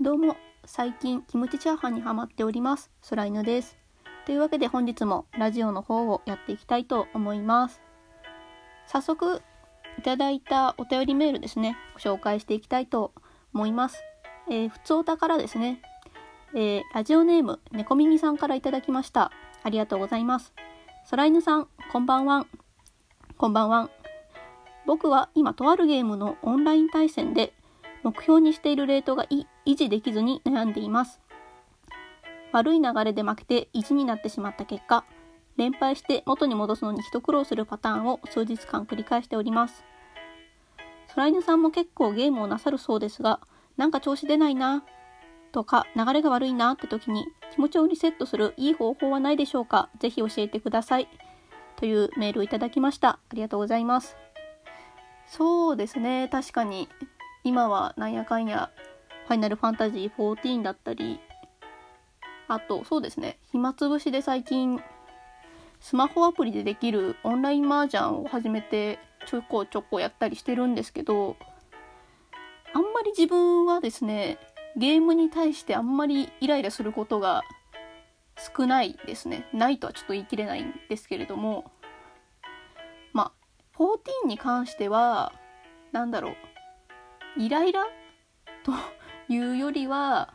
どうも、最近キムチチャーハンにハマっております。空犬です。というわけで本日もラジオの方をやっていきたいと思います。早速、いただいたお便りメールですね、ご紹介していきたいと思います。えー、普通お宝ですね。えー、ラジオネーム、猫耳さんからいただきました。ありがとうございます。空犬さん、こんばんは。こんばんは。僕は今とあるゲームのオンライン対戦で目標にしているレートがいい維持できずに悩んでいます。悪い流れで負けて1になってしまった結果、連敗して元に戻すのに一苦労するパターンを数日間繰り返しております。空犬さんも結構ゲームをなさるそうですが、なんか調子出ないな、とか流れが悪いなって時に気持ちをリセットするいい方法はないでしょうかぜひ教えてください。というメールをいただきました。ありがとうございます。そうですね、確かに今はなんやかんやファイナルファンタジー14だったりあとそうですね暇つぶしで最近スマホアプリでできるオンライン麻雀を始めてちょこちょこやったりしてるんですけどあんまり自分はですねゲームに対してあんまりイライラすることが少ないですね。ないとはちょっと言い切れないんですけれどもまあ14に関してはなんだろうイライラ？というよりは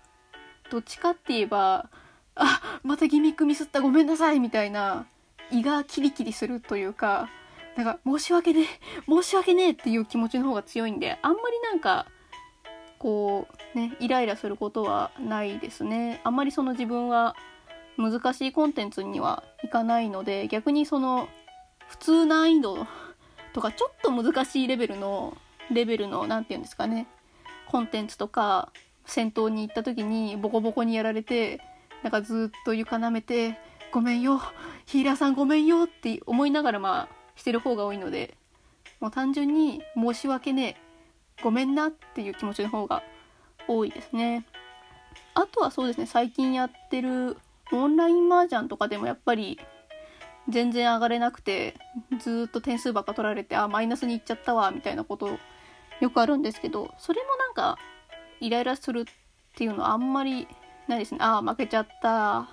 どっちかって言えばあまたギミックミスったごめんなさいみたいな胃がキリキリするというかなんか申し訳ね申し訳ねえっていう気持ちの方が強いんであんまりなんかこうねイライラすることはないですね。あんまりその自分は難しいコンテンツにはいかないので逆にその普通難易度とかちょっと難しいレベルのレベルの何て言うんですかねコンテンツとか戦闘に行った時にボコボコにやられてなんかずっと床舐めて「ごめんよヒーラーさんごめんよ」って思いながらまあしてる方が多いのでもう単純に「申し訳ねえごめんな」っていう気持ちの方が多いですね。あとはそうですね最近やってるオンライン麻雀とかでもやっぱり全然上がれなくてずっと点数ばっか取られてあマイナスにいっちゃったわみたいなことよくあるんですけどそれもなんかイライラするっていうのはあんまりないですね。ああ負けちゃった。あ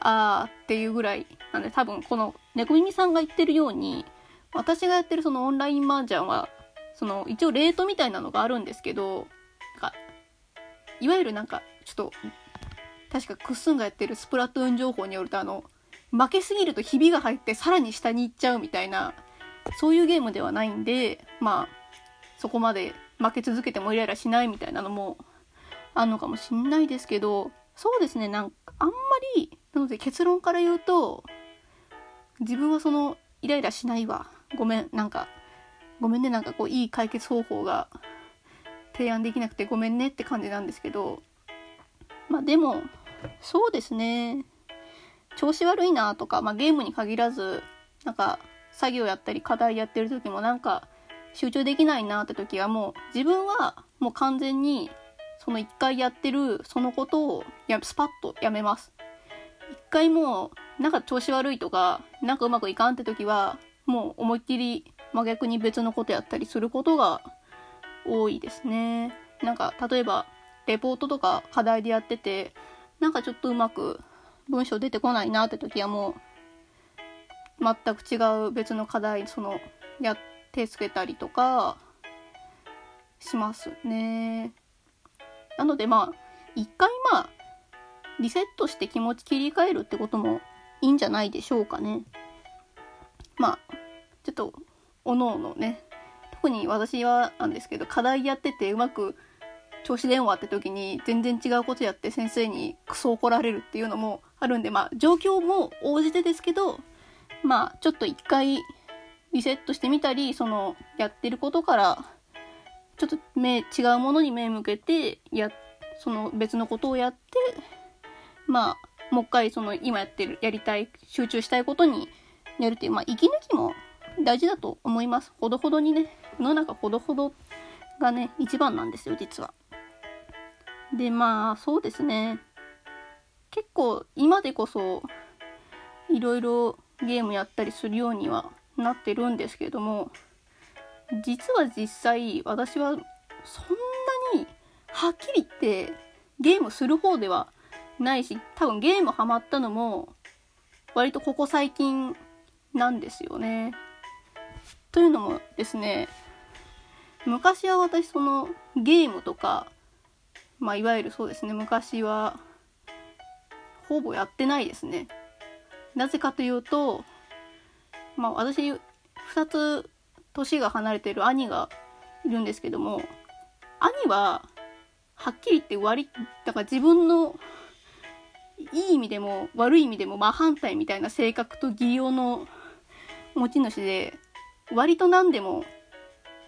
あっていうぐらいなんで多分この猫耳さんが言ってるように私がやってるそのオンライン麻雀はその一応レートみたいなのがあるんですけどなんかいわゆるなんかちょっと確かクッスンがやってるスプラトゥーン情報によるとあの負けすぎるとひびが入ってさらに下に行っちゃうみたいなそういうゲームではないんでまあそこまで負け続けてもイライラしないみたいなのもあんのかもしんないですけどそうですねなんかあんまりなので結論から言うと自分はそのイライラしないわごめんなんかごめんねなんかこういい解決方法が提案できなくてごめんねって感じなんですけどまあでもそうですね。調子悪いなとか、まあ、ゲームに限らずなんか作業やったり課題やってる時もなんか集中できないなって時はもう自分はもう完全にその一回やってるそのことをやスパッとやめます。一回もうなんか調子悪いとかなんかうまくいかんって時はもう思いっきり真逆に別のことやったりすることが多いですね。なんか例えばレポートとか課題でやっててなんかちょっとうまく文章出てこないなって時はもう全く違う別の課題そのや手つけたりとかしますね。なのでまあ一回まあリセットして気持ち切り替えるってこともいいんじゃないでしょうかね。まあちょっとおのおのね。特に私はなんですけど課題やっててうまく調子電話って時に全然違うことやって先生にクソ怒られるっていうのもあるんでまあ状況も応じてですけどまあちょっと一回リセットしてみたりそのやってることからちょっと目違うものに目向けてやその別のことをやってまあもう一回その今やってるやりたい集中したいことにやるっていうまあ息抜きも大事だと思います。ほどほどにね世の中ほどほどがね一番なんですよ実は。でまあそうですね。結構今でこそいろいろゲームやったりするようにはなってるんですけども実は実際私はそんなにはっきり言ってゲームする方ではないし、多分ゲームハマったのも、割とここ最近なんですよね。というのもですね、昔は私そのゲームとか、まあいわゆるそうですね、昔はほぼやってないですね。なぜかというと、まあ私、2つ年が離れてる兄がいるんですけども、兄は、はっきり言って割、だから自分のいい意味でも悪い意味でも真反対みたいな性格と技量の持ち主で、割と何でも、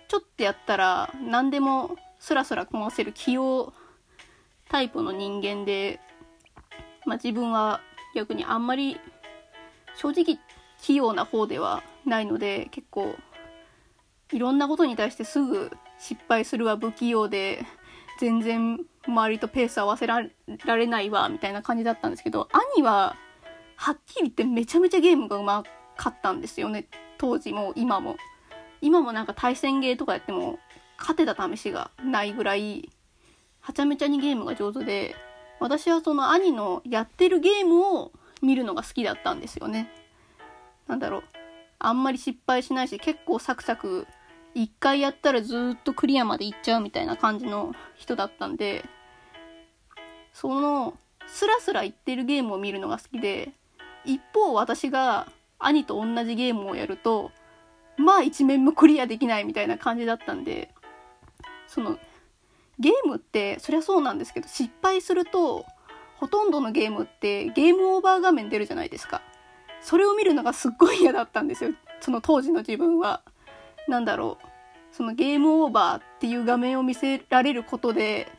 ちょっとやったら何でもスラスラこなせる器用タイプの人間で、まあ自分は逆にあんまり正直言っ器用な方ではないので、結構いろんなことに対してすぐ失敗するは不器用で、全然周りとペース合わせられないわ、みたいな感じだったんですけど、兄は、はっきり言ってめちゃめちゃゲームがうまかったんですよね。当時も今も。今もなんか対戦ゲーとかやっても勝てた試しがないぐらい、はちゃめちゃにゲームが上手で、私はその兄のやってるゲームを見るのが好きだったんですよね。なんだろう。あんまり失敗しないし、結構サクサク一回やったらずっとクリアまで行っちゃうみたいな感じの人だったんで、その、スラスラ言ってるゲームを見るのが好きで、一方私が兄と同じゲームをやると、まあ一面もクリアできないみたいな感じだったんで、その、ゲームって、そりゃそうなんですけど、失敗すると、ほとんどのゲームってゲームオーバー画面出るじゃないですか。それを見るのがすっごい嫌だったんですよ。その当時の自分は。なんだろう。そのゲームオーバーっていう画面を見せられることで、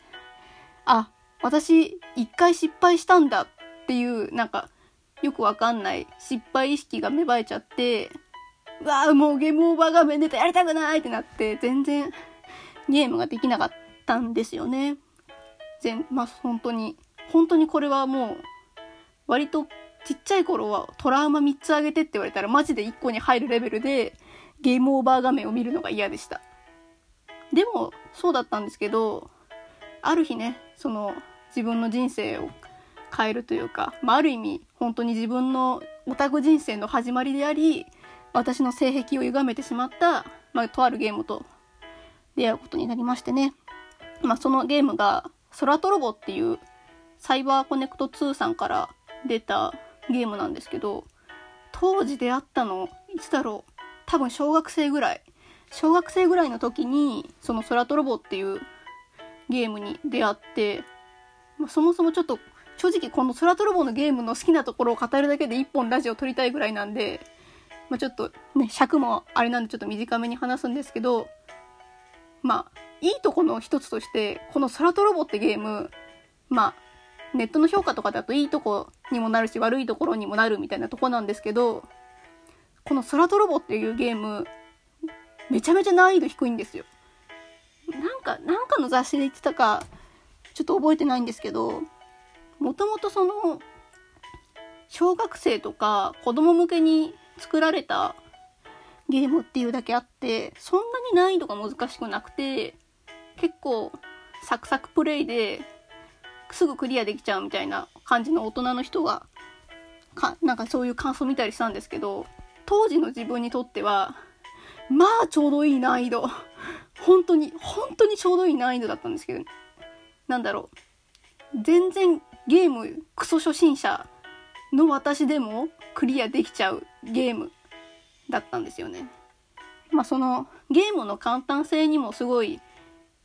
あ、私一回失敗したんだっていう、なんか、よくわかんない失敗意識が芽生えちゃって、うわあもうゲームオーバー画面出てやりたくないってなって、全然ゲームができなかったんですよね。全、まあ本当に、本当にこれはもう、割とちっちゃい頃はトラウマ3つあげてって言われたらマジで1個に入るレベルでゲームオーバー画面を見るのが嫌でした。でも、そうだったんですけど、ある日ね、その自分の人生を変えるというか、まあ、ある意味本当に自分のオタク人生の始まりであり、私の性癖を歪めてしまった、まあ、とあるゲームと出会うことになりましてね。まあ、そのゲームが、空トロボっていうサイバーコネクト2さんから出たゲームなんですけど、当時出会ったの、いつだろう。多分小学生ぐらい。小学生ぐらいの時に、その空トロボっていうゲームに出会って、まあ、そもそもちょっと、正直この空トロボのゲームの好きなところを語るだけで一本ラジオ撮りたいぐらいなんで、まあ、ちょっとね、尺もあれなんでちょっと短めに話すんですけど、まあ、いいとこの一つとして、この空トロボってゲーム、まあ、ネットの評価とかだといいとこにもなるし悪いところにもなるみたいなとこなんですけど、この空トロボっていうゲーム、めちゃめちゃ難易度低いんですよ。なんか、なんかの雑誌で言ってたか、ちょっと覚えてないんですけど、もともとその、小学生とか子供向けに作られたゲームっていうだけあって、そんなに難易度が難しくなくて、結構サクサクプレイですぐクリアできちゃうみたいな感じの大人の人が、か、なんかそういう感想見たりしたんですけど、当時の自分にとっては、まあちょうどいい難易度。本当に、本当にちょうどいい難易度だったんですけど、なんだろう。全然ゲームクソ初心者の私でもクリアできちゃうゲームだったんですよね。まあそのゲームの簡単性にもすごい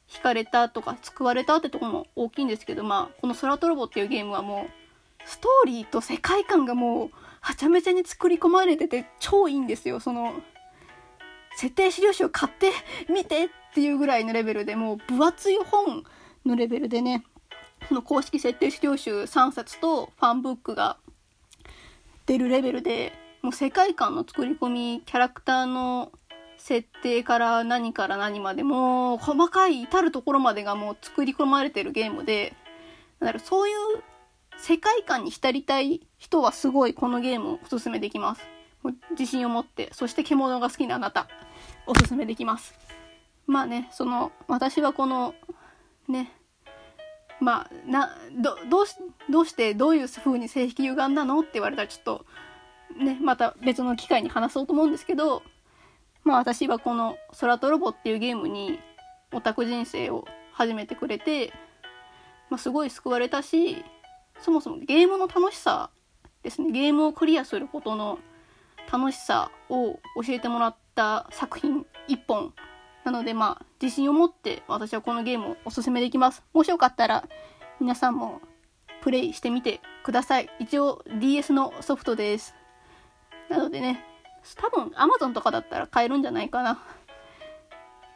惹かれたとか救われたってとこも大きいんですけど、まあこの空トロボっていうゲームはもうストーリーと世界観がもうはちゃめちゃに作り込まれてて超いいんですよ。その設定資料集を買ってみてっていうぐらいのレベルでもう分厚い本のレベルでね、その公式設定資料集3冊とファンブックが出るレベルで、もう世界観の作り込み、キャラクターの設定から何から何までもう細かい至るところまでがもう作り込まれてるゲームで、だからそういう世界観に浸りたい人はすごいこのゲームをおすすめできます。自信を持って、そして獣が好きなあなた、おすすめできます。まあね、その、私はこの、ね、まあ、な、ど、どうし、どうしてどういう風に性癖歪んだの？って言われたらちょっと、ね、また別の機会に話そうと思うんですけど、まあ私はこの空とロボっていうゲームにオタク人生を始めてくれて、まあすごい救われたし、そもそもゲームの楽しさですね、ゲームをクリアすることの楽しさを教えてもらった作品一本なのでまあ自信を持って私はこのゲームをおすすめできます。もしよかったら皆さんもプレイしてみてください。一応 DS のソフトです。なのでね、多分 Amazon とかだったら買えるんじゃないかな。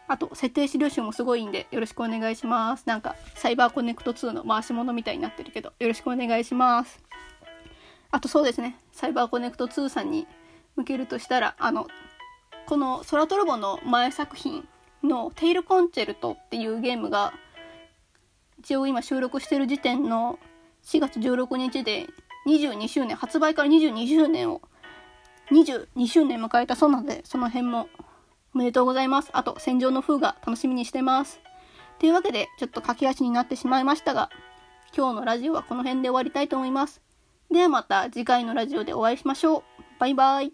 あと、設定資料集もすごいんで、よろしくお願いします。なんか、サイバーコネクト2の回し物みたいになってるけど、よろしくお願いします。あとそうですね、サイバーコネクト2さんに向けるとしたら、あの、この空トロボの前作品のテイルコンチェルトっていうゲームが、一応今収録してる時点の4月16日で22周年、発売から22周年を、22周年迎えたそうなので、その辺もおめでとうございます。あと、戦場の風が楽しみにしてます。というわけで、ちょっと駆け足になってしまいましたが、今日のラジオはこの辺で終わりたいと思います。ではまた次回のラジオでお会いしましょう。バイバイ。